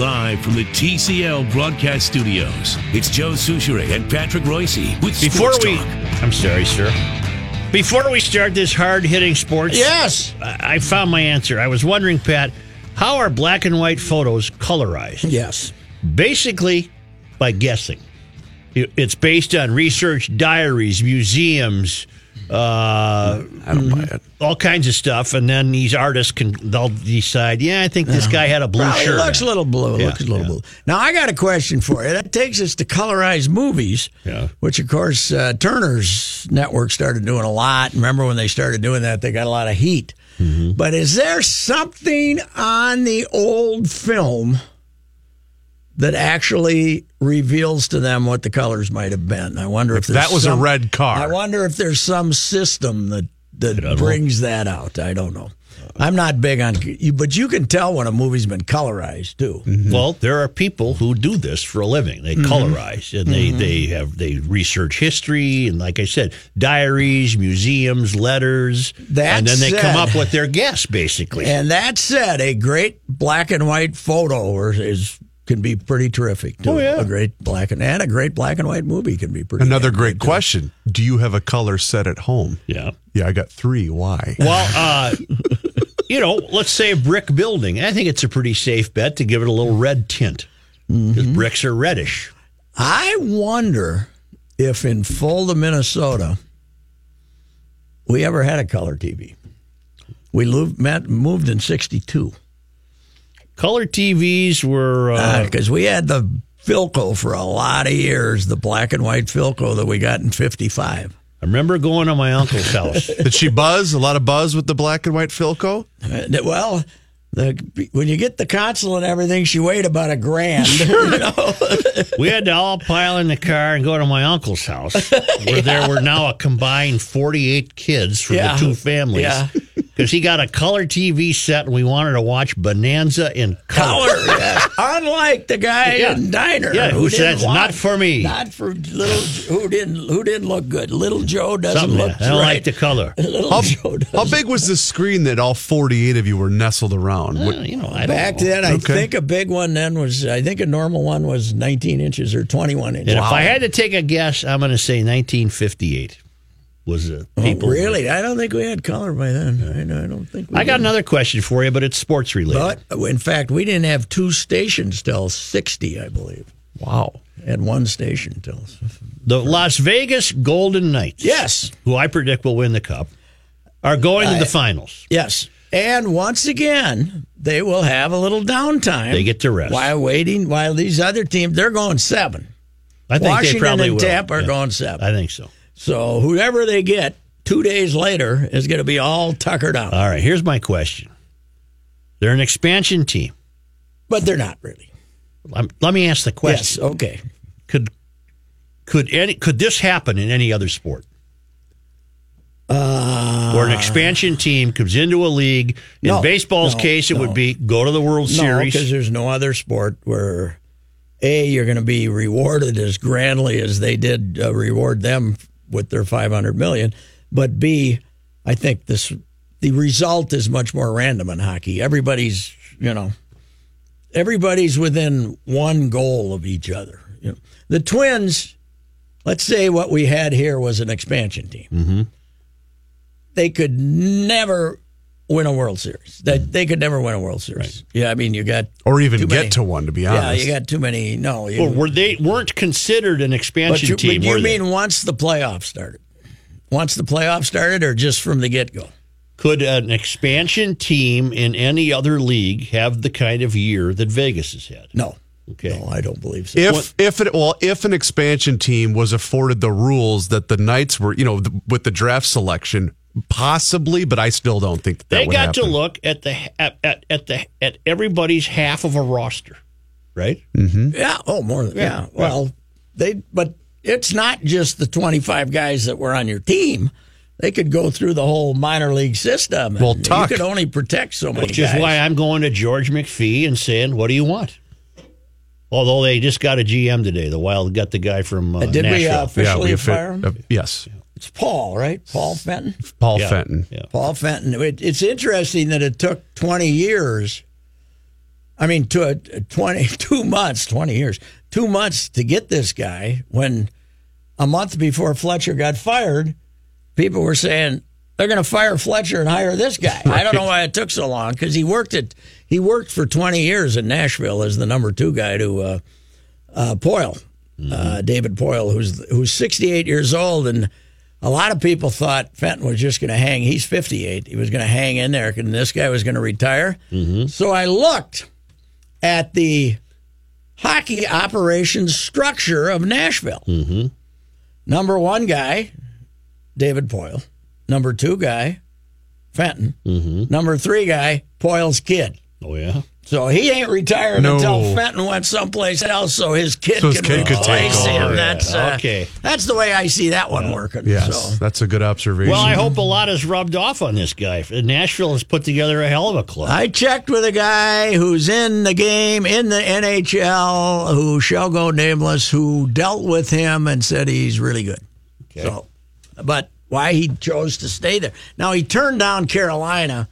Live from the TCL broadcast studios, it's Joe Soucheray and Patrick Royce with Before Sports we, Talk. I'm sorry, sir. Before we start this hard hitting sports, Yes. I I found my answer. I was wondering, Pat, how are black and white photos colorized? Yes. Basically, by guessing. It's based on research diaries, museums, uh, I don't buy it. all kinds of stuff, and then these artists can they'll decide. Yeah, I think this guy had a blue Probably shirt. looks a little blue. Yeah, looks a little yeah. blue. Now I got a question for you. That takes us to colorized movies, Yeah. which of course uh, Turner's network started doing a lot. Remember when they started doing that? They got a lot of heat. Mm-hmm. But is there something on the old film that actually reveals to them what the colors might have been? I wonder if, If that there's was a red car. I wonder if there's some system that that brings that out. I don't know. I'm not big on, but you can tell when a movie's been colorized too. Well, there are people who do this for a living. They Mm-hmm. colorize and they, they have they research history and like I said, diaries, museums, letters, That and then they come up with their guess basically. And that said, a great black and white photo is can be pretty terrific too. Oh, yeah. A great black and and a great black and white movie can be pretty. Another great too. question. Do you have a color set at home? yeah. Yeah, I got three. Why? Well, uh, you know, let's say a brick building. I think it's a pretty safe bet to give it a little red tint because Mm-hmm. bricks are reddish. I wonder if in Fulda, Minnesota, we ever had a color TV. We moved, met, moved in '62 Color TVs were uh, because we had the Philco for a lot of years, the black and white Philco that we got in '55. I remember going to my uncle's house. Did she buzz? A lot of buzz with the black and white Philco? Uh, Well, the, when you get the console and everything, she weighed about a grand. you know? We had to all pile in the car and go to my uncle's house, where there were now a combined 48 kids from Yeah. the two families. Yeah. Because he got a color TV set and we wanted to watch Bonanza in color. Color, yeah. unlike the guy Yeah. in Diner, Yeah, who didn't says, want- "Not for me." not for little who didn't who didn't look good. Little Joe doesn't Something. look. I don't right. like the color. Little How, Joe doesn't. how big was the screen that all 48 of you were nestled around? What- Well, you know, I don't Back know. then, I Okay. think a big one then was. I think a normal one was 19 inches or 21 inches. And if I had to take a guess, I'm going to say 1958 was the Oh, people. really, I don't think we had color by then. I, I don't think. We I got did. another question for you, but it's sports related. But in fact, we didn't have two stations till 60, I believe. wow. Had one station till. the Las Vegas Golden Knights, Yes, who I predict will win the cup, are going to the finals. yes. And once again, they will have a little downtime. They get to rest. while waiting. While these other teams, they're going seven. I think Washington they probably and will. Tampa are Yeah. going seven. I think so. So whoever they get two days later is going to be all tuckered out. All right, here's my question. They're an expansion team. but they're not really. Um, let me ask the question. Yes. Okay. Could could any could this happen in any other sport? Uh, Where an expansion team comes into a league. In No, baseball's no, case, it no. would be go to the World No, Series. because there's no other sport where a you're going to be rewarded as grandly as they did uh, reward them with their 500 million, but b I think this the result is much more random in hockey. Everybody's you know everybody's within one goal of each other. You know, the Twins. Let's say what we had here was an expansion team. Mm-hmm. They could never win a World Series. That mm. they could never win a World Series. Yeah, I mean you got Or even Too get many. to one, to be honest. yeah, you got too many. No, you, Well, were they weren't considered an but expansion you, team? but you were they? mean once the playoffs started? Once the playoffs started, or just from the get go? Could an expansion team in any other league have the kind of year that Vegas has had? No, Okay. no, I don't believe so. If if it well if an expansion team was afforded the rules that the Knights were, you know, the, with the draft selection Possibly, but I still don't think that, that They would got to look at the at, at, at the at everybody's half of a roster, right? Mm-hmm. Yeah. Oh, more than yeah. Well, they but it's not just the twenty five guys that were on your team. They could go through the whole minor league system. and Well, you Tuck- could only protect so many Which is guys. why I'm going to George McPhee and saying, "What do you want?" Although they just got a GM today, the Wild got the guy from uh, Uh, did we Nashville. Yeah, officially we fire him? uh, yes, It's Paul, right? Paul Fenton. Paul Yeah, Fenton. Yeah. Paul Fenton. It, it's interesting that it took 20 years. I mean, to a, 20, two months, 20 years, two months to get this guy when a month before Fletcher got fired, people were saying they're going to fire Fletcher and hire this guy. I don't know why it took so long because he worked at he worked for 20 years in Nashville as the number two guy to uh, uh, Poile, uh, David Poile, who's who's 68 years old and a lot of people thought Fenton was just going to hang. He's 58. He was going to hang in there, and this guy was going to retire. Mm-hmm. So I looked at the hockey operations structure of Nashville. Mm-hmm. Number one guy, David Poile. Number two guy, Fenton. Mm-hmm. Number three guy, Poile's kid. Oh yeah. So he ain't retiring No. until Fenton went someplace else, so his kid So his can kid could take replace him. over. That's uh, Okay. That's the way I see that one working. Yes, So. that's a good observation. Well, I hope a lot has rubbed off on this guy. Nashville has put together a hell of a club. I checked with a guy who's in the game in the NHL who shall go nameless, who dealt with him and said he's really good. Okay. So, but why he chose to stay there? Now he turned down Carolina,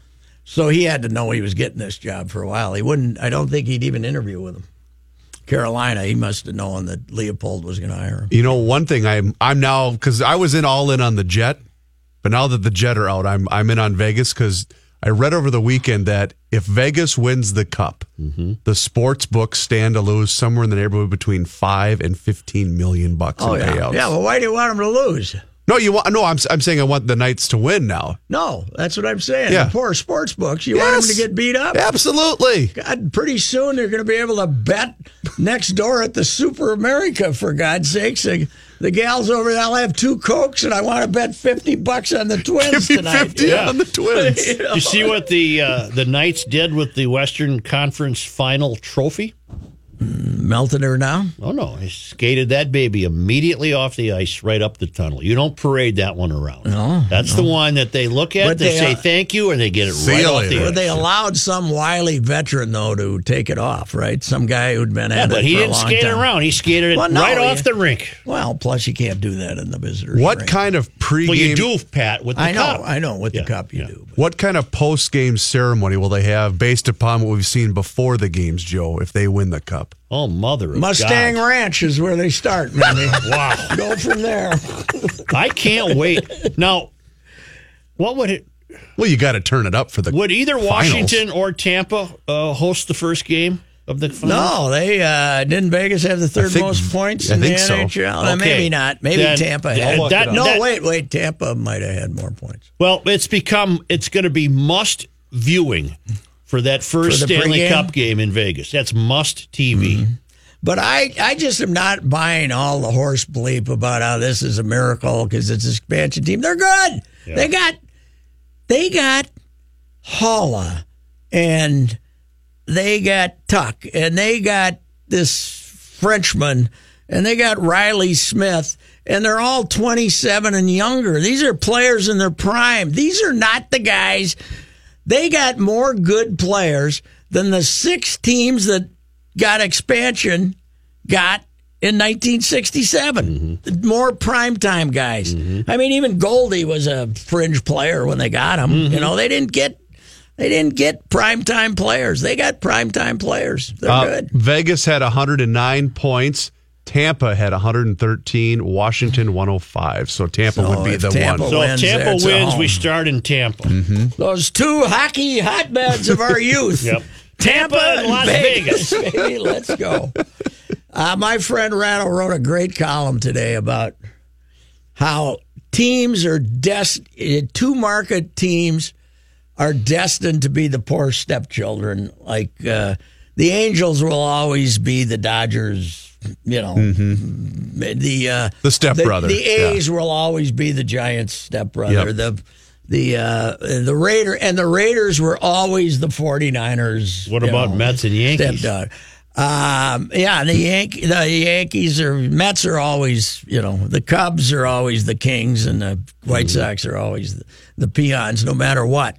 so he had to know he was getting this job for a while. He wouldn't. I don't think he'd even interview with him. Carolina, he must have known that Leipold was going to hire him. You know, one thing I'm I'm now because I was in all in on the Jet, but now that the Jet are out, I'm I'm in on Vegas because I read over the weekend that if Vegas wins the Cup, Mm-hmm. the sports books stand to lose somewhere in the neighborhood between five and fifteen million bucks in Oh yeah, payouts. yeah. Well, why do you want them to lose? No, you want no. I'm I'm saying I want the Knights to win now. No, that's what I'm saying. Yeah. The poor sports books, you want them to get beat up. Absolutely. God, pretty soon they're going to be able to bet next door at the Super America. For God's sakes, the, the gals over there, I'll have two cokes, and I want to bet fifty bucks on the Twins Give me tonight. fifty on the Twins. You know? You see what the uh, the Knights did with the Western Conference Final trophy? Melted her down. Oh no, he skated that baby immediately off the ice right up the tunnel. You don't parade that one around. No, that's the one that they look at, But they, they, say uh, thank you, and they get it See right you off the later. ice. But they allowed some wily veteran though to take it off, right? Some guy who'd been yeah, at but it he for a didn't long skate it time. around. He skated it Well, no, right he- off the rink. Well, plus you can't do that in the visitors. What rink. kind of pregame? Well, you do, Pat, with the I know, cup. I know. With Yeah, the cup, you yeah. do. but- What kind of post game ceremony will they have based upon what we've seen before the games, Joe? If they win the cup, Oh, mother of Mustang God. Ranch is where they start, maybe. Wow. Go from there. I can't wait. Now, what would it? well, you got to turn it up for the. Would either finals. Washington or Tampa uh, host the first game of the final? No, they uh, didn't Vegas have the third think- most points I in the think so. NHL. Uh, Maybe not. Maybe Then- Tampa then had. that- no, that- wait, wait. Tampa might have had more points. Well, it's become it's going to be must viewing for that first For Stanley pregame? Cup game in Vegas. That's must TV. Mm-hmm. But I, I just am not buying all the horse bleep about how this is a miracle because it's an expansion team. They're good. They got, they got Haula, and they got Tuch, and they got this Frenchman, and they got Reilly Smith, and they're all 27 and younger. These are players in their prime. These are not the guys. They got more good players than the six teams that got expansion got in 1967. Mm-hmm. More primetime guys. Mm-hmm. I mean, even Goldie was a fringe player when they got him. You mm-hmm. know, they didn't get they didn't get primetime players. They got primetime players. They're Uh, good. Vegas had 109 points. Tampa had 113. Washington 105. So Tampa So would be the Tampa one. So if Tampa that's wins, we start in Tampa. Those two hockey hotbeds of our youth. Yep. Tampa and and Las Vegas. baby. Let's go. Uh, my friend Ratto wrote a great column today about how teams are des- uh, two market teams are destined to be the poor stepchildren. Like uh, the Angels will always be the Dodgers. You know, the uh, The stepbrother, The, yeah. A's will always be the Giants' stepbrother. Yep. The the uh, the Raider and the Raiders were always the 49ers. What about know, Mets and Yankees? stepdaughter. Um, yeah, the Yank the Yankees are Mets are always you know the Cubs are always the kings and the White Mm-hmm. Sox are always the, the peons no matter what.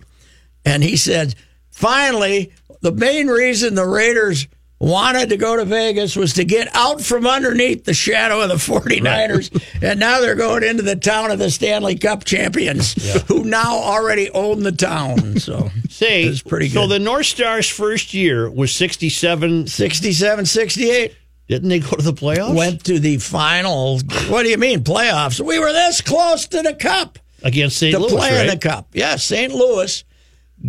And he said, finally, the main reason the Raiders wanted to go to Vegas was to get out from underneath the shadow of the 49ers. and now they're going into the town of the Stanley Cup champions, who now already own the town. So It's pretty so the North Stars' first year was 67. 67 68 Didn't they go to the playoffs? went to the final. What do you mean, playoffs? We were this close to the cup. Against St. to Louis, play in the cup. Yeah, St. Louis,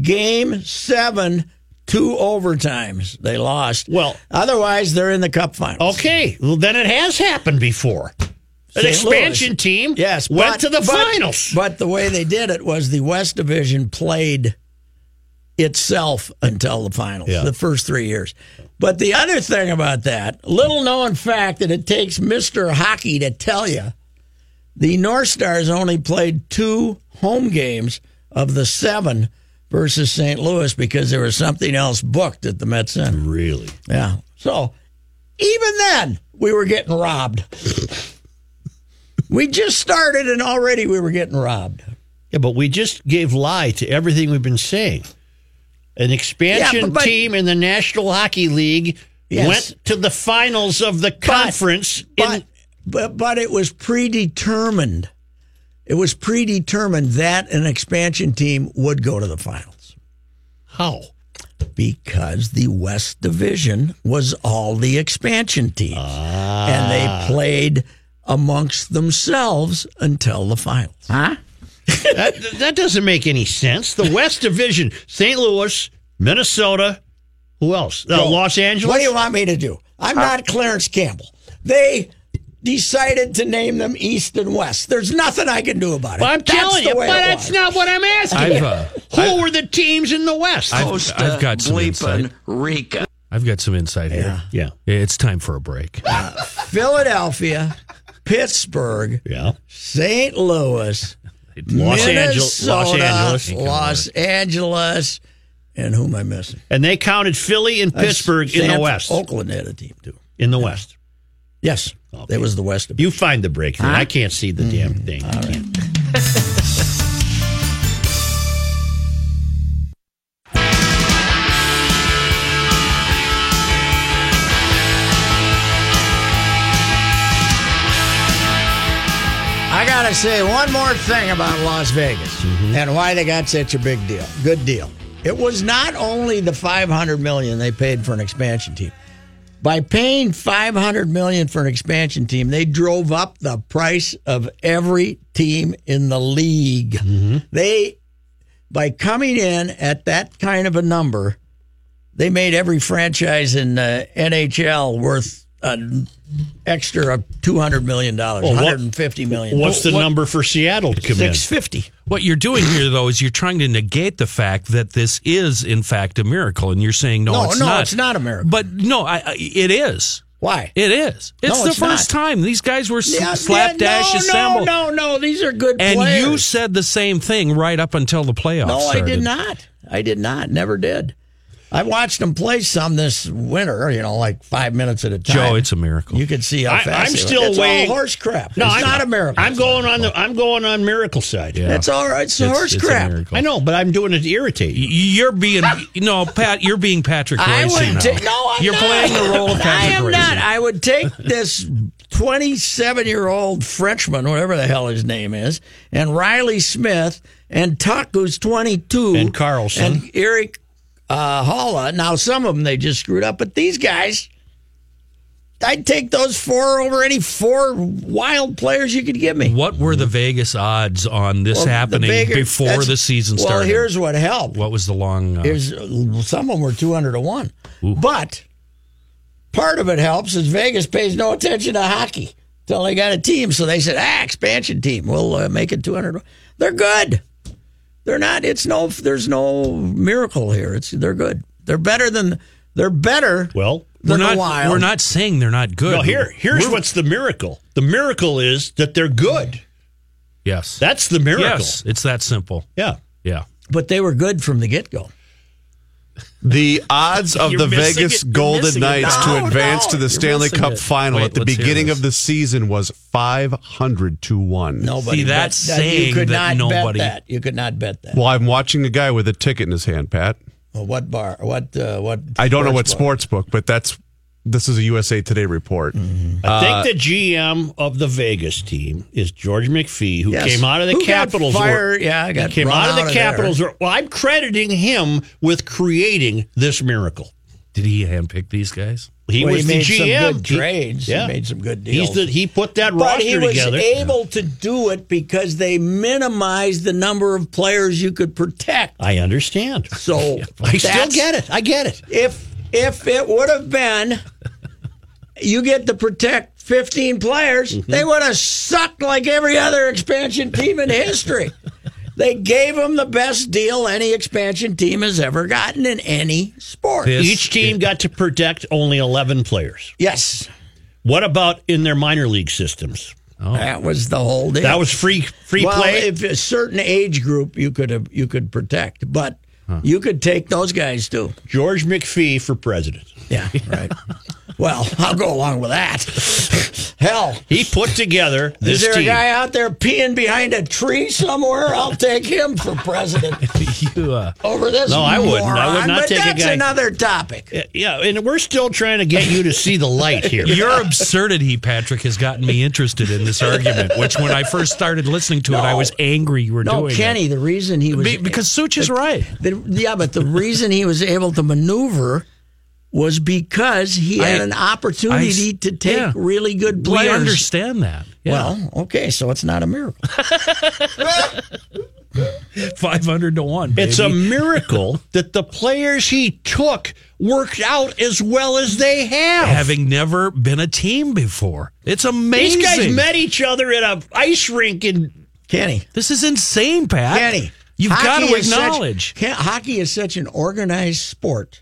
game seven, two overtimes. They lost. Well- otherwise they're in the cup final. Okay, well, then it has happened before. An St. expansion Louis. team Yes, went to the but- finals. But the way they did it was the West Division played itself until the finals, Yeah. the first three years. But the other thing about that, little known fact that it takes Mr. Hockey to tell you, the North Stars only played two home games of the seven versus St. Louis because there was something else booked at the Met Center. really? Yeah. So even then, we were getting robbed. we just started and already we were getting robbed. Yeah, but we just gave lie to everything we've been saying. An expansion Yeah, but- but- team in the National Hockey League Yes. went to the finals of the conference. But, in, but but it was predetermined. It was predetermined that an expansion team would go to the finals how? because the West Division was all the expansion teams, and they played amongst themselves until the finals. Huh? that, that doesn't make any sense. The West Division: St. Louis, Minnesota. Who else? Uh, Los Angeles. What do you want me to do? I'm not Clarence Campbell. They decided to name them East and West. There's nothing I can do about it. Well, I'm That's telling you, but it that's not what I'm asking. I've, uh, Who were the teams in the West? I've, Costa I've got some insight. Rica. I've got some insight here. yeah, It's time for a break. Philadelphia, Pittsburgh, yeah. St. Louis, Los Angeles, Los Angeles, Los Angeles, and who am I missing? and they counted Philly and Pittsburgh in the West. Oakland had a team too. In the West. Yes, it was the West. You find the break. Then. I can't see the damn mm-hmm. thing. I can't. I gotta say one more thing about Las Vegas mm-hmm. and why they got such a big deal. Good deal. It was not only the 500 million they paid for an expansion team. By paying 500 million for an expansion team, they drove up the price of every team in the league. Mm-hmm. They by coming in at that kind of a number, they made every franchise in uh, the NHL worth an extra $200 million, Well, what- 150 million. What's the What- number for Seattle to come in? 650. What you're doing here, though, is you're trying to negate the fact that this is, in fact, a miracle, and you're saying no, No, it's no, not. it's not a miracle. But no, I, I, it is. Why? It is. It's No, the it's first not. time these guys were Yeah, slapdash yeah, no, assembled. No, no, no. These are good And players. you said the same thing right up until the playoffs. No, I did not. I did not. Never did. I watched him play some this winter, you know, like five minutes at a time. Joe, it's a miracle. You can see how I, fast I'm they were. still it's weighing all horse crap. No, it's I'm not a miracle. I'm going on the. I'm going on miracle side. Yeah. It's all right. It's, It's- horse it's crap. miracle. I know, but I'm doing it to irritate you. You're being no, Pat. You're being Patrick I Royce would now. ta- no, I'm you're not. playing the role of Patrick. I am Royce. not. I would take this 27 year old Frenchman, whatever the hell his name is, and Reilly Smith, and Tuch, who's 22, And Karlsson. and Erik uh, Haula. Now, some of them they just screwed up, but these guys, I'd take those four over any four wild players you could give me. What were the Vegas odds on this Well, happening bigger- before the season started? Well, here's what helped. what was the long? Uh, Here's some of them were two hundred to one, but part of it helps is Vegas pays no attention to hockey till they got a team. So they said, "Ah, expansion team, we'll uh, make it two hundred. They're good. They're not. It's no. There's no miracle here. It's they're good. They're better than. They're better. Well, we're not. the Wild. We're not saying they're not good. no. Here, here's We're- what's the miracle. The miracle is that they're good. Yes. That's the miracle. Yes, it's that simple. Yeah. Yeah. But they were good from the get go. The odds of the missing Vegas it. Golden. Knights No, to advance no, to the you're Stanley Cup it. final Wait, at the beginning of the season was 500 to 1. Nobody. See, bet that's that. saying you could that not nobody- bet that. You could not bet that. Well, I'm watching a guy with a ticket in his hand, Pat. Well, what bar? What? Uh, what? I don't know what bar? sports book, but that's this is a USA Today report. Mm-hmm. I think the GM of the Vegas team is George McPhee, who Yes. came out of the Who got Capitals. fired? Yeah, I got he came run out of the there. Capitals. Well, I'm crediting him with creating this miracle. Did he handpick these guys? He Well, was he the made some GM. good He- trades. He made some good He's deals. the, he put that But roster he was together. able to do it because they minimized the number of players you could protect. I understand. So I still get it. I get it. If if it would have been, you get to protect 15 players, Mm-hmm. they would have sucked like every other expansion team in history. They gave them the best deal any expansion team has ever gotten in any sport. This- Each team got to protect only 11 players. yes, What about in their minor league systems? that was the whole deal. That was free free well, play. if a certain age group you could have, you could protect, but you could take those guys too. George McPhee for president. Yeah, right. well, I'll go along with that. Hell, He put together Is there team. a guy out there peeing behind a tree somewhere? I'll take him for president You, uh, over this. No, I wouldn't. I would moron, not but take a that's guy- another topic. yeah, and we're still trying to get you to see the light here. your absurdity, Patrick, has gotten me interested in this argument. Which, when I first started listening to it, I was angry you were No, doing Kenny. it. The reason he was Be- because Such is right. the, yeah, but the reason he was able to maneuver was because he had I- an opportunity I- to take yeah. really good We players. understand that. Yeah. Well, okay, so it's not a miracle. five hundred to one. It's a miracle that the players he took worked out as well as they have. having never been a team before. It's amazing. These guys met each other at a ice rink in Kenny, This is insane, Pat. Kenny, you've got to is such- acknowledge. Hockey is such an organized sport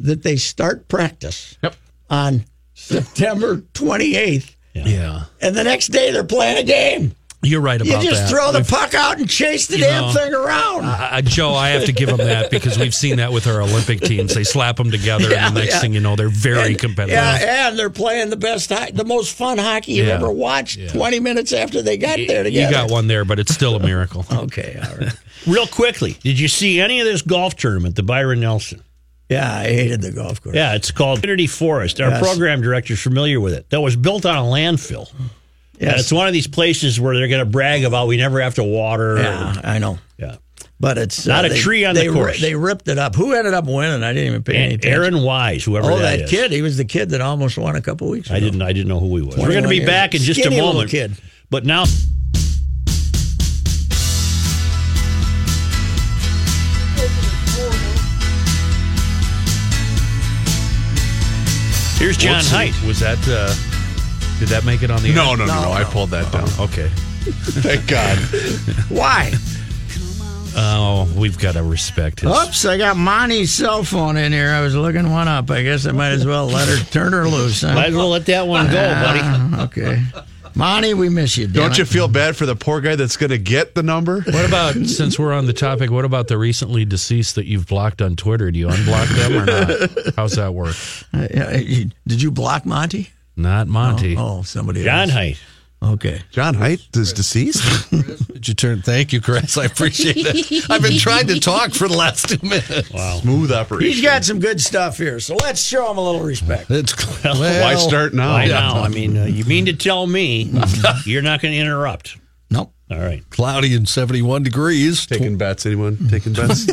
that they start practice Yep. on September 28th, yeah, and the next day they're playing a game. you're right about that. You just that. throw the We've- puck out and chase the damn know, thing around. Uh, Joe, I have to give them that because we've seen that with our Olympic teams. They slap them together, Yeah, and the next yeah. thing you know, they're very And- competitive. Yeah, and they're playing the best, the most fun hockey you've Yeah. ever watched. Twenty minutes after they got there you got one there, but it's still a miracle. Okay, all right. real quickly. Did you see any of this golf tournament, the Byron Nelson? Yeah, I hated the golf course. Yeah, it's called Trinity Forest. Our Yes. program director's familiar with it. That was built on a landfill. And it's one of these places where they're going to brag about we never have to water. yeah, I know. Yeah. But it's Not uh, a they- tree on the they, ri- course. They ripped it up. Who ended up winning? I didn't even pay any attention. Aaron Wise, whoever Oh, that that is. kid. He was the kid that almost won a couple weeks ago. I didn't. I didn't know who he was. We're going to be years. back in just a Skinny little moment. kid. But now, here's John Whoops. Height. Was that? Uh, did that make it on the? No, air? no, no, no. No, I pulled that down. Okay. Thank God. Why? Oh, we've got to respect his. Oops, I got Monty's cell phone in here. I was looking one up. I guess I might as well let her turn her loose. Huh? Might as well let that one go, buddy. Uh, okay. Monty, we miss you. Don't you it. feel bad for the poor guy that's going to get the number? What about since we're on the topic? What about the recently deceased that you've blocked on Twitter? Do you unblock them or not? How's that work? Uh, Did you block Monty? Not Monty. Oh, somebody John else. Height. Okay. John Height is deceased. Did you turn? Thank you, Chris. I appreciate it. I've been trying to talk for the last two minutes. Wow. Smooth operation. He's got some good stuff here, so let's show him a little respect. It's well, Why start now? Why now? I mean, uh, you mean to tell me you're not going to interrupt? Nope. All right. cloudy and seventy-one degrees. Taking bets, anyone? Taking bets?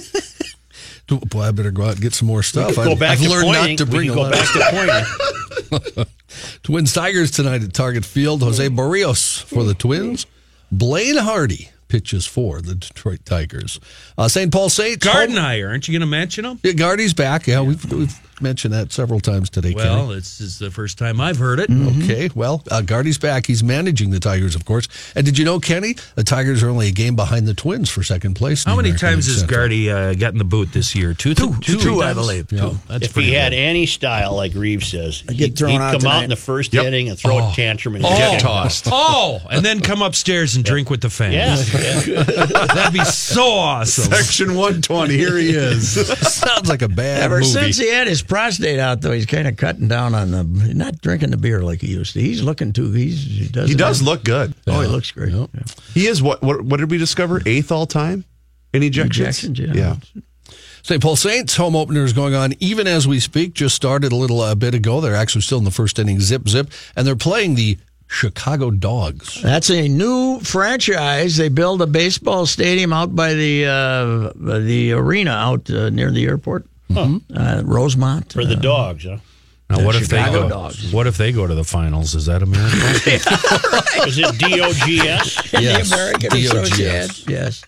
Boy, I better go out and get some more stuff. Go I've, back I've to learned pointing. not to We bring can a go lot back of to pointing. Twins Tigers tonight at Target Field. Jose Berrios for the Twins. Blaine Hardy pitches for the Detroit Tigers. Uh, St. Paul Saints. Gardenhire, aren't you going to mention him? Yeah, Gardy's back. Yeah, we've, we've mentioned that several times today, Well, Kenny. this is the first time I've heard it. Okay, well, uh, Gardy's back. He's managing the Tigers, of course. And did you know, Kenny, the Tigers are only a game behind the Twins for second place. How many American times has Central. Gardy uh, got in the boot this year? Two, two, two, three I believe, Yeah. two. That's if pretty he had good. any style, like Reeves says, I'd get he'd, thrown he'd out come tonight. out in the first Yep. inning and throw a tantrum and Oh. get tossed. Oh, and then come upstairs and drink with the fans. Yeah, yeah. That'd be so awesome. Section 120. Here he is. Sounds like a bad Ever movie. since he had his prostate out, though, he's kind of cutting down on the not drinking the beer like he used to. He's looking too. He's he does. He does look good. Oh, he looks great. Yep. Yeah. He is what? What, what did we discover? Eighth all time in ejections. Injections, yeah. Yeah. St. Paul Saints home opener is going on even as we speak. Just started a little uh, bit ago. They're actually still in the first inning, zip zip, and they're playing the Chicago Dogs. That's a new franchise. They build a baseball stadium out by the uh, the arena out uh, near the airport, uh, Rosemont. for the uh, dogs. Huh? Now, what if they go? Dogs. What if they go to the finals? Is that a miracle? Is it DOGS? Yes, the American DOGS. Association. Yes.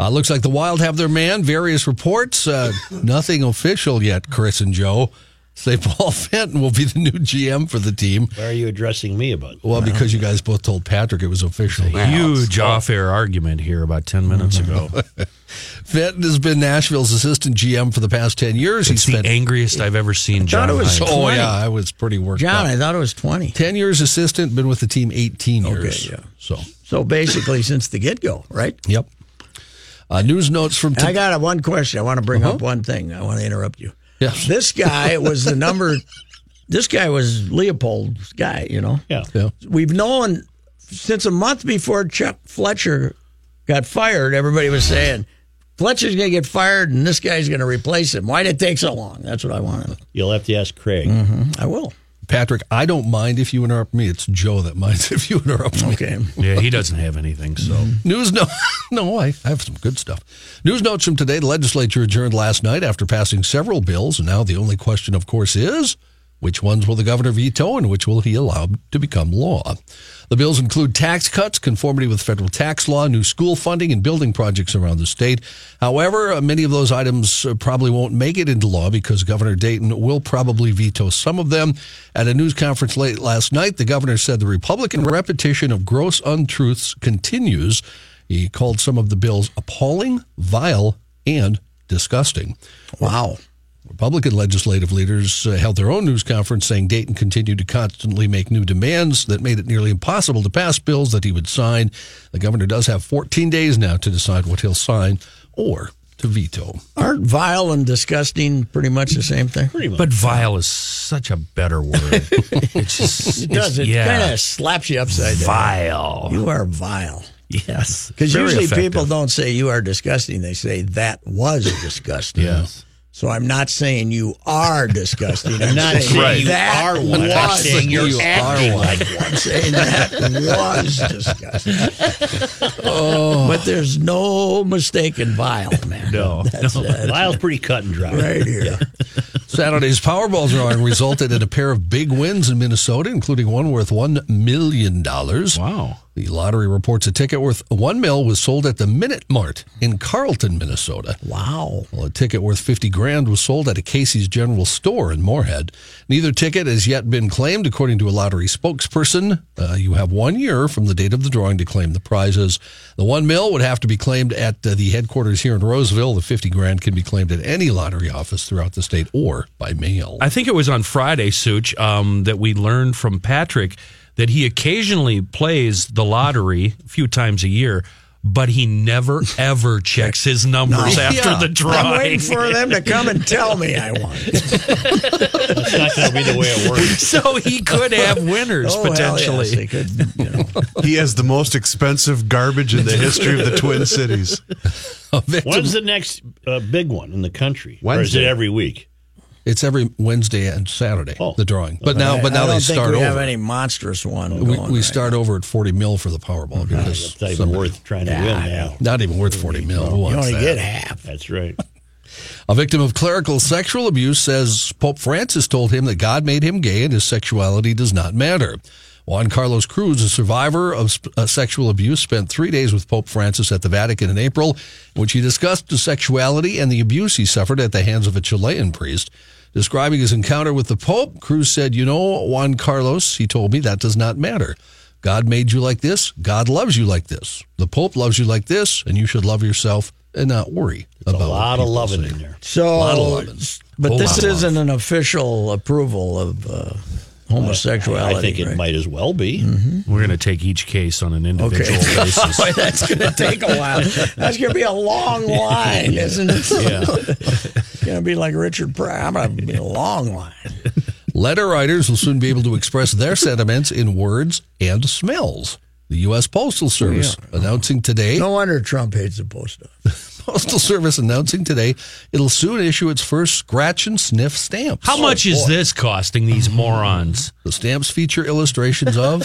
Uh, looks like the Wild have their man. Various reports. Uh, nothing official yet, Chris and Joe. Say Paul Fenton will be the new GM for the team. Why are you addressing me about? Well, because you guys both told Patrick it was official. Huge off-air argument here about ten minutes ago. Fenton has been Nashville's assistant GM for the past 10 years. It's He's the spent. angriest I've ever seen thought John. it was Hines. Oh, 20. yeah, I was pretty worked John, up. I thought it was 20. 10 years assistant, been with the team 18 years. Okay, yeah. So, So basically, since the get go, right? yep. Uh, news notes from. I got a, one question. I want to bring up one thing. I want to interrupt you. Yes. This guy was the number. This guy was Leipold's guy. You know. Yeah. Yeah. We've known since a month before Chuck Fletcher got fired. Everybody was saying Fletcher's going to get fired, and this guy's going to replace him. Why did it take so long? That's what I want to. You'll have to ask Craig. Mm-hmm. I will. Patrick, I don't mind if you interrupt me. It's Joe that minds if you interrupt me. Okay. Yeah, he doesn't have anything. So mm-hmm. News no, no, I have some good stuff. News notes from today. The legislature adjourned last night after passing several bills, and now the only question, of course, is which ones will the governor veto and which will he allow to become law? The bills include tax cuts, conformity with federal tax law, new school funding, and building projects around the state. However, uh, many of those items uh, probably won't make it into law because Governor Dayton will probably veto some of them. At a news conference late last night, the governor said the Republican repetition of gross untruths continues. He called some of the bills appalling, vile, and disgusting. Wow. Republican legislative leaders uh, held their own news conference saying Dayton continued to constantly make new demands that made it nearly impossible to pass bills that he would sign. The governor does have 14 days now to decide what he'll sign or to veto. Aren't vile and disgusting pretty much the same thing? Pretty much. But vile is such a better word. it just It does. It yeah. kind of slaps you upside down. vile. You are vile. Yes, Because usually effective. people don't say you are disgusting. They say that was disgusting. Yes. So I'm not saying you are disgusting. I'm not saying saying you that are one. I'm was. saying you're You acting are like one. I'm saying that was disgusting. oh. But there's no mistaking vile, man. No. That's, that's Lyle's pretty cut and dry. right here. Saturday's Powerball drawing resulted in a pair of big wins in Minnesota, including one worth $1 million. Wow. The lottery reports a ticket worth one mil was sold at the Minute Mart in Carlton, Minnesota. Wow. Well, a ticket worth 50 grand was sold at a Casey's General Store in Moorhead. Neither ticket has yet been claimed, according to a lottery spokesperson. Uh, you have one year from the date of the drawing to claim the prizes. The one mil would have to be claimed at uh, the headquarters here in Roseville. The 50 grand can be claimed at any lottery office throughout the state or by mail. I think it was on Friday, Such, um, that we learned from Patrick that he occasionally plays the lottery a few times a year, but he never ever checks his numbers after Yeah. the I'm drawing. waiting for them to come and tell me I won. It's not going to be the way it works. so he could have winners Oh, potentially. yes, they could, you know. He has the most expensive garbage in the history of the Twin Cities. A When's the next uh, big one in the country? Or is it every week? It's every Wednesday and Saturday, Oh. the drawing. But now, but I now don't they think start we over. have any monstrous one. we going we right start over at 40 mil for the Powerball because It's not even somebody- worth trying to win now. not even worth 40 mil. Who You only that? get half. That's right. A victim of clerical sexual abuse says Pope Francis told him that God made him gay and his sexuality does not matter. Juan Carlos Cruz, a survivor of uh, sexual abuse, spent three days with Pope Francis at the Vatican in April, in which he discussed his sexuality and the abuse he suffered at the hands of a Chilean priest. Describing his encounter with the Pope, Cruz said, You know, Juan Carlos, he told me, that does not matter. God made you like this. God loves you like this. The Pope loves you like this, and you should love yourself and not worry A about a lot of people loving say. in there. So, a lot of loving. but Whole this lot isn't an official approval of uh, homosexuality. I think it right? might as well be. Mm-hmm. We're going to take each case on an individual Okay. basis. Boy, that's going to take a while. That's going to be a long line, isn't it? Yeah. It's going to be like Richard Pryor. I'm going to be a long line. Letter writers will soon be able to express their sentiments in words and smells. The U.S. Postal Service announcing today, No wonder Trump hates the post office. Postal Service announcing today, it'll soon issue its first scratch and sniff stamps. How oh, much is this costing these morons? The stamps feature illustrations of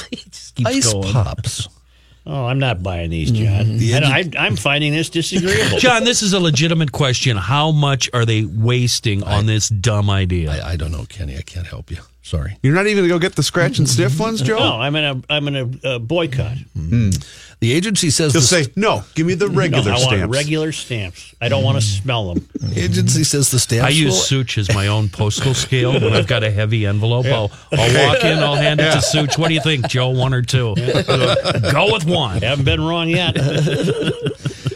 ice going. pops. Oh, I'm not buying these, mm-hmm. John. And I, I'm finding this disagreeable. John, this is a legitimate question. How much are they wasting on this dumb idea? I, I don't know, Kenny. I can't help you. Sorry. You're not even going to go get the scratch and sniff ones, Joe? no, I'm in a I'm in a uh, boycott. The agency says He'll the say, no, give me the No, regular I want stamps. regular stamps. I don't want to smell them. The agency says the stamps. I use will- Such as my own postal scale. When I've got a heavy envelope, I'll, I'll walk in, I'll hand it to Such. What do you think, Joe? One or two? Go with one. Haven't been wrong yet.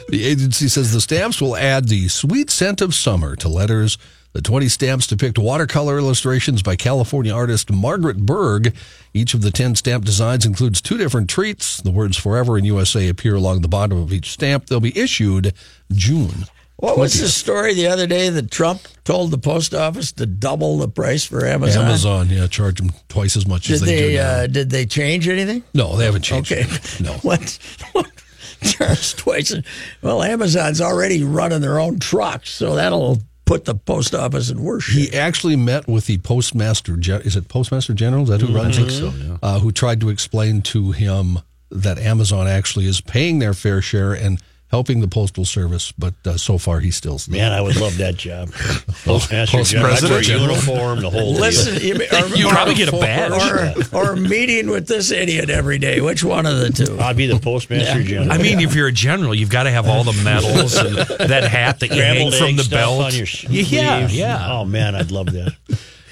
The agency says the stamps will add the sweet scent of summer to letters. The 20 stamps depict watercolor illustrations by California artist Margaret Berg. Each of the 10 stamp designs includes two different treats. The words forever and USA appear along the bottom of each stamp. They'll be issued June. What was the story the other day that Trump told the post office to double the price for Amazon? Amazon, yeah, charge them twice as much Did as they, they, do now. uh, did they change anything? no, they haven't changed. Okay. No. What? what charge twice? Well, Amazon's already running their own trucks, so that'll put the post office in worse shape. He actually met with the postmaster. Gen- Is it postmaster general? Is that who runs it? So, yeah. uh, who tried to explain to him that Amazon actually is paying their fair share and helping the postal service, but uh, so far he's still. Man, I would love that job. Postmaster Post General, I'd wear a President. uniform, the whole Listen, you, or, You or- probably get a badge. or, or meeting with this idiot every day. Which one of the two? I'd be the Postmaster General. I mean, if you're a general, you've got to have all the medals and that hat that you hang from the belt. on your yeah, yeah. Oh man, I'd love that.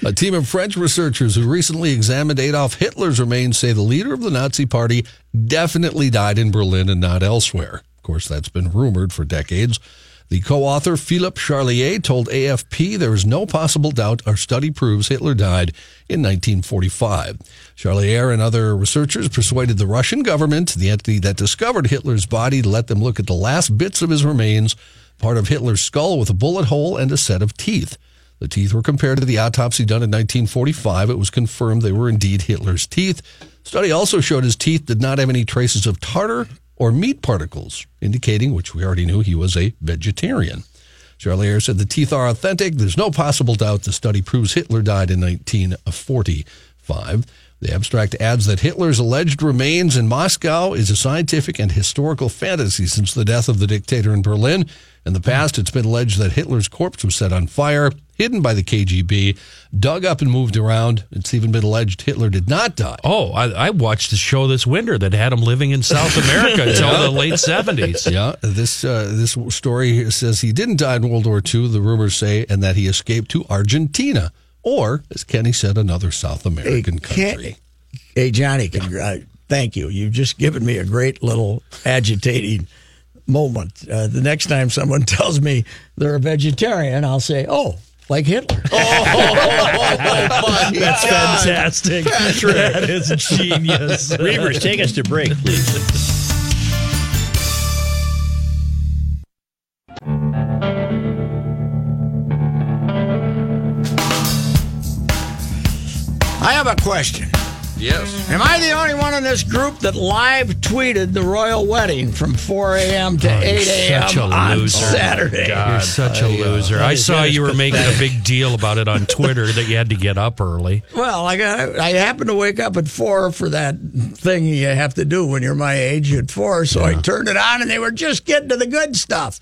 A team of French researchers who recently examined Adolf Hitler's remains say the leader of the Nazi Party definitely died in Berlin and not elsewhere. Course, that's been rumored for decades. The co author, Philippe Charlier, told AFP there is no possible doubt our study proves Hitler died in 1945. Charlier and other researchers persuaded the Russian government, the entity that discovered Hitler's body, to let them look at the last bits of his remains, part of Hitler's skull with a bullet hole and a set of teeth. The teeth were compared to the autopsy done in 1945. It was confirmed they were indeed Hitler's teeth. Study also showed his teeth did not have any traces of tartar or meat particles, indicating, which we already knew, he was a vegetarian. Charlier said the teeth are authentic. There's no possible doubt the study proves Hitler died in 1945. The abstract adds that Hitler's alleged remains in Moscow is a scientific and historical fantasy since the death of the dictator in Berlin. In the past, it's been alleged that Hitler's corpse was set on fire, hidden by the KGB, dug up and moved around. It's even been alleged Hitler did not die. Oh, I, I watched a show this winter that had him living in South America until the late 70s. Yeah, this uh, this story says he didn't die in World War II. The rumors say, and that he escaped to Argentina, or as Kenny said, another South American can't- country. Hey, Johnny, congr- uh, thank you. You've just given me a great little agitating moment. Uh, the next time someone tells me they're a vegetarian, I'll say, oh, like Hitler. That's fantastic. That is genius. Reavers, take us to break, please. I have a question. Yes. Am I the only one in this group that live tweeted the royal wedding from 4 a.m. to Oh, 8 a.m. such a on loser. Saturday? You're such a loser. I saw you were making a big deal about it on Twitter that you had to get up early. Well, I got I happened to wake up at four for that thing you have to do when you're my age at four. So I turned it on, and they were just getting to the good stuff.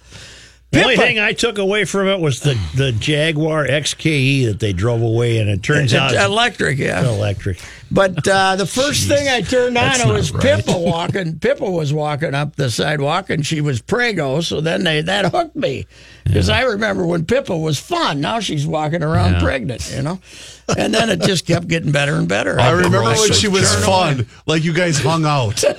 The only thing I took away from it was the, the Jaguar XKE that they drove away, and it turns It's out electric, yeah. electric. But uh, the first thing I turned on, it was right. Pippa walking. Pippa was walking up the sidewalk, and she was prego. So then they that hooked me because I remember when Pippa was fun. Now she's walking around Yeah. pregnant, you know. And then it just kept getting better and better. I remember when she was fun. away. Like you guys hung out.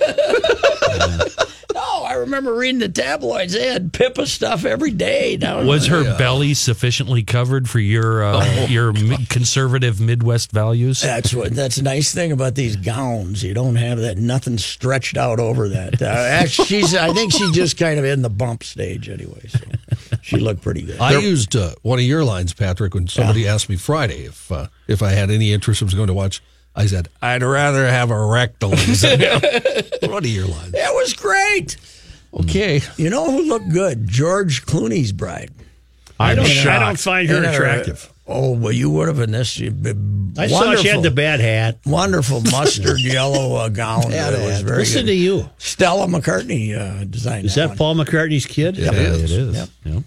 Oh, I remember reading the tabloids. They had Pippa stuff every day. Now Was her belly sufficiently covered for your uh, your mi- conservative Midwest values? That's what. That's a nice thing about these gowns. You don't have that nothing stretched out over that. Uh, she's. I think she's just kind of in the bump stage anyway. So she looked pretty good. I used uh, one of your lines, Patrick, when somebody asked me Friday if uh, if I had any interest in going to watch. I said I'd rather have a rectal exam. one of your lines. It was great. Okay. You know who looked good? George Clooney's bride. I don't, And, uh, I don't find her attractive. Oh, well, you would have in this. you- I saw she had the bad hat. wonderful mustard yellow uh, gown. Yeah, it was very Listen good. to you. Stella McCartney uh, designed Is that, that. Paul McCartney's kid? It is. It is. Yep. Yeah.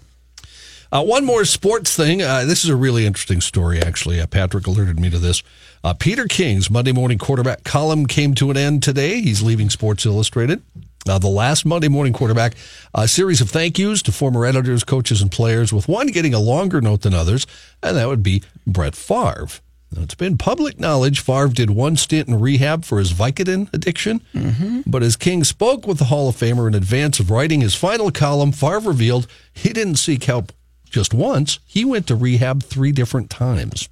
Uh, one more sports thing. Uh, this is a really interesting story, actually. Uh, Patrick alerted me to this. Uh, Peter King's Monday morning quarterback column came to an end today. He's leaving Sports Illustrated. Uh, the last Monday morning quarterback, a series of thank yous to former editors, coaches, and players, with one getting a longer note than others, and that would be Brett Favre. Now, it's been public knowledge Favre did one stint in rehab for his Vicodin addiction. But as King spoke with the Hall of Famer in advance of writing his final column, Favre revealed he didn't seek help just once. He went to rehab three different times.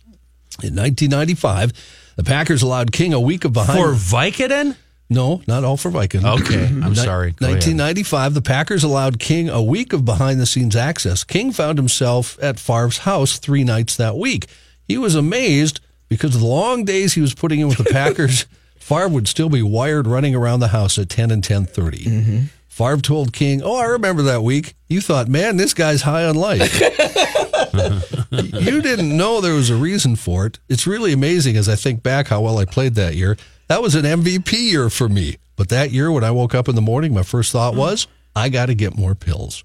In 1995, the Packers allowed King a week of behind. For Vicodin? no, not all for Viking. Okay, I'm sorry. Go ahead. 1995, the Packers allowed King a week of behind the scenes access. King found himself at Favre's house three nights that week. He was amazed because of the long days he was putting in with the Packers. Favre would still be wired running around the house at 10 and 10:30. Mm-hmm. Favre told King, "Oh, I remember that week. You thought, man, this guy's high on life." you didn't know there was a reason for it. It's really amazing as I think back how well I played that year. That was an MVP year for me. But that year, when I woke up in the morning, my first thought was, I got to get more pills.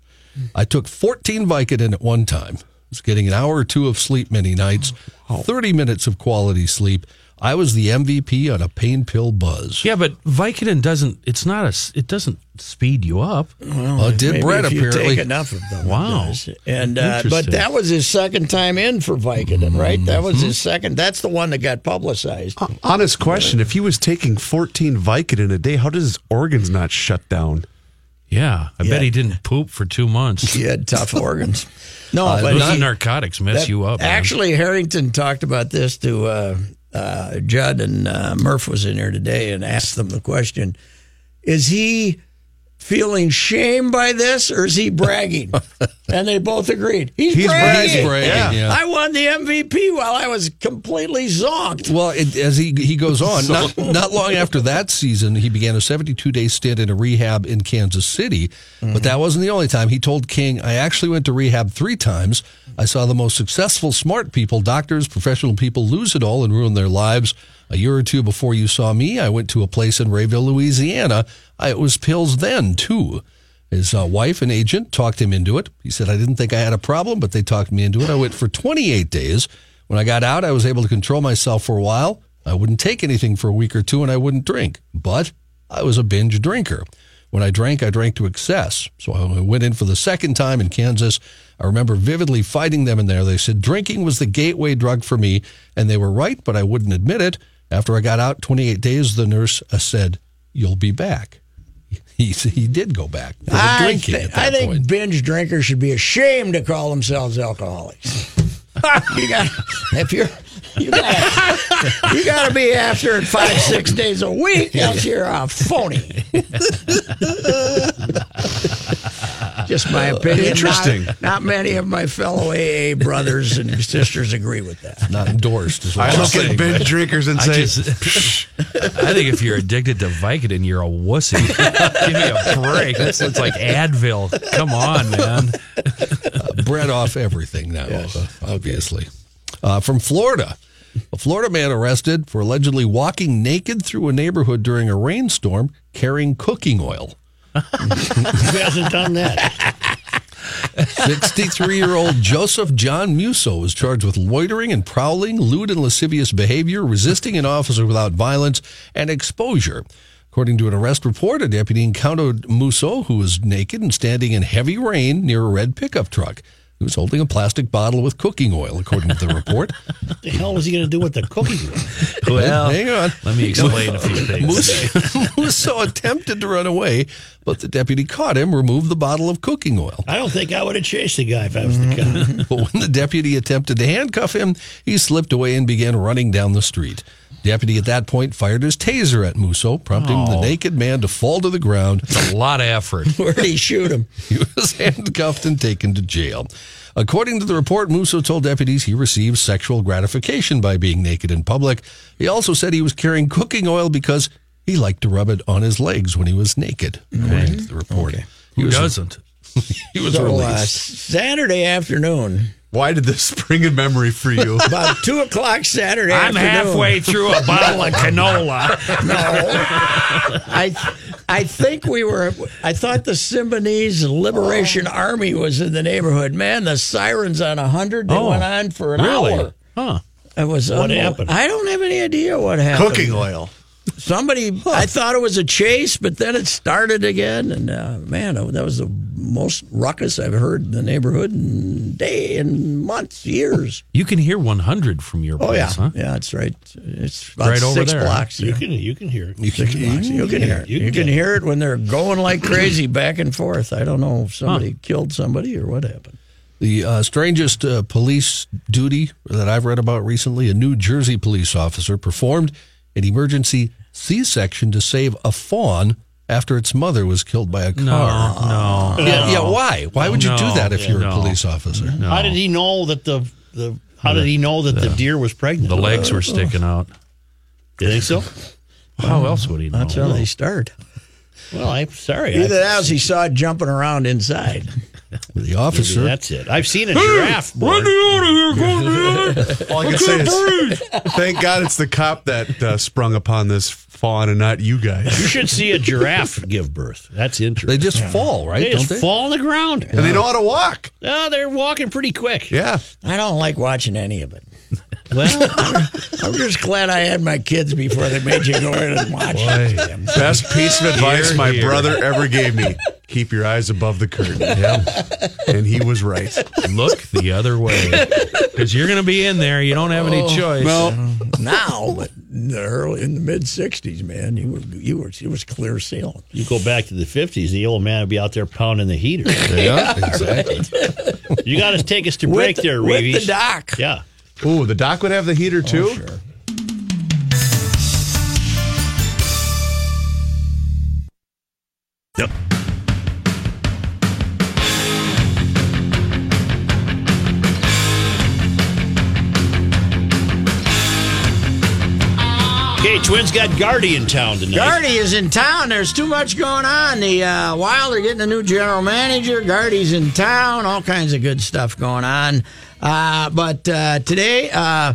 I took 14 Vicodin at one time. I was getting an hour or two of sleep many nights, 30 minutes of quality sleep. I was the MVP on a pain pill buzz. Yeah, but Vicodin doesn't. It's not a. It doesn't speed you up. Well, it did Brett apparently. take enough of them. Wow. And uh, but that was his second time in for Vicodin, right? That was his second. That's the one that got publicized. Honest question: If he was taking 14 Vicodin a day, how does his organs not shut down? Yeah, I Yeah. bet he didn't poop for two months. He had tough organs. No, Uh, but Those he- narcotics mess that- you up. man. Actually, Harrington talked about this to uh, uh, Judd and uh, Murph was in here today and asked them the question: Is he feeling shame by this, or is he bragging? and they both agreed. He's, He's bragging. He's bragging, yeah. I won the MVP while I was completely zonked. Well, it, as he he goes on, not, not long after that season, he began a 72 day stint in a rehab in Kansas City. But mm-hmm. that wasn't the only time. He told King, "I actually went to rehab three times. I saw the most successful, smart people, doctors, professional people, lose it all and ruin their lives." A year or two before you saw me, I went to a place in Rayville, Louisiana. I, it was pills then too. His uh, wife and agent talked him into it. He said, I didn't think I had a problem, but they talked me into it. I went for 28 days. When I got out, I was able to control myself for a while. I wouldn't take anything for a week or two, and I wouldn't drink. But I was a binge drinker. When I drank, I drank to excess. So I went in for the second time in Kansas. I remember vividly fighting them in there. They said drinking was the gateway drug for me, and they were right, but I wouldn't admit it. After I got out 28 days, the nurse uh, said, You'll be back. He, he did go back I, drinking that I think point. binge drinkers should be ashamed to call themselves alcoholics. you got if you're you got you got to be after it five six days a week, else you're a phony. Just my opinion. Interesting. Not, not many of my fellow AA brothers and sisters agree with that. Not endorsed. Is what I look saying. at binge drinkers and I say, just, I think if you're addicted to Vicodin, you're a wussy. Give me a break. That's it's like Advil. Come on, man. bred off everything now, uh, obviously. Uh, from Florida, a Florida man arrested for allegedly walking naked through a neighborhood during a rainstorm carrying cooking oil. Who hasn't done that? 63-year-old Joseph John Musso was charged with loitering and prowling, lewd and lascivious behavior, resisting an officer without violence, and exposure. According to an arrest report, a deputy encountered Musso, who was naked and standing in heavy rain near a red pickup truck. He was holding a plastic bottle with cooking oil, according to the report. What the hell was he going to do with the cookie? Well, Hang on. let me explain a few things. Musso, Musso attempted to run away, but the deputy caught him, removed the bottle of cooking oil. I don't think I would have chased the guy if I was the guy. But when the deputy attempted to handcuff him, he slipped away and began running down the street. Deputy at that point fired his taser at Musso, prompting the naked man to fall to the ground. A lot of effort. Where did he shoot him? He was handcuffed and taken to jail. According to the report, Musso told deputies he received sexual gratification by being naked in public. He also said he was carrying cooking oil because he liked to rub it on his legs when he was naked, according to the report. He Who was, doesn't? He was So, uh, released. Saturday afternoon, Why did this spring in memory for you? about two o'clock Saturday I'm afternoon. halfway through a bottle of canola. No, I I think we were. I thought the Symbionese Liberation Army was in the neighborhood. Man, the sirens on a hundred. They Oh, went on for an really? hour. Huh. It was What unbel- happened? I don't have any idea what happened. Cooking oil. Somebody. I thought it was a chase, but then it started again, and uh, man, that was the most ruckus I've heard in the neighborhood in day and months, years. You can hear 100 from your place, Oh yeah, huh? yeah, that's right. It's about Right over six there. blocks. You there. can you can hear it. You can, you can hear it. You You can can hear it when they're going like crazy back and forth. I don't know if somebody killed somebody or what happened. The uh, strangest uh, police duty that I've read about recently a New Jersey police officer performed an emergency C section to save a fawn after its mother was killed by a car. no. Yeah, yeah, why? Why would you do that if you're a no. police officer? How did he know that the the how did he know that the deer was pregnant? The legs were sticking out. You think so? How else would he know? That's how they start. Well, I'm sorry. Either I, that or he saw it jumping around inside. The officer. that's it. I've seen a giraffe. born. All I can say is, thank God it's the cop that uh, sprung upon this fawn and not you guys. You should see a giraffe give birth. That's interesting. They interesting. just fall, right? They don't just they? fall on the ground. And they know how to walk. Oh, they're walking pretty quick. Yeah. I don't like watching any of it. Well, I'm just glad I had my kids before they made you go in and watch it. Best piece of advice Here, my here. brother ever gave me. Keep your eyes above the curtain. Yeah. And he was right. Look the other way. Because you're going to be in there. You don't have any oh, choice. Well, Now, but in the early in the mid '60s, man, you were you were it was clear sailing. you go back to the 50s, the old man would be out there pounding the heater. Yeah, exactly. You got to take us to break with, there, with Reusse. the doc. Yeah. Ooh, the dock would have the heater too? Oh, Sure. Okay, Twins got Gardy in town tonight. Gardy is in town. There's too much going on. The uh, Wild are getting a new general manager. Gardy's in town. All kinds of good stuff going on. Uh, but uh, today, uh,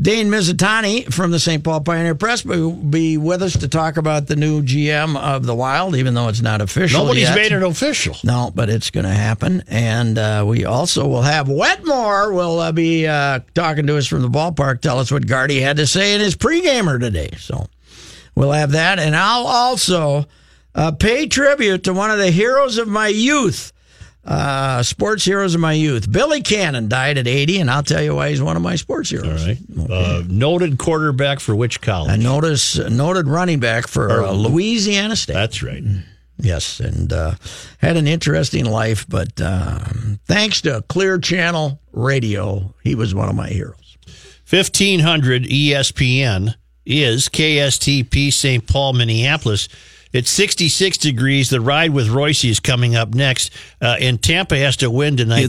Dane Mizutani from the St. Paul Pioneer Press will be with us to talk about the new GM of the Wild, even though it's not official. Nobody's yet. made it official. No, but it's going to happen. And uh, we also will have Wetmore will uh, be uh, talking to us from the ballpark, tell us what Gardy had to say in his pregamer today. So we'll have that. And I'll also uh, pay tribute to one of the heroes of my youth, uh, sports heroes of my youth. Billy Cannon died at 80, and I'll tell you why he's one of my sports heroes. All right. Uh, noted quarterback for which college? A notice noted running back for uh, Louisiana State. That's right. Yes, and uh, had an interesting life, but um, thanks to Clear Channel Radio, he was one of my heroes. 1500 ESPN is KSTP St. Paul, Minneapolis. It's 66 degrees. The ride with Reusse is coming up next. Uh, and Tampa has to win tonight.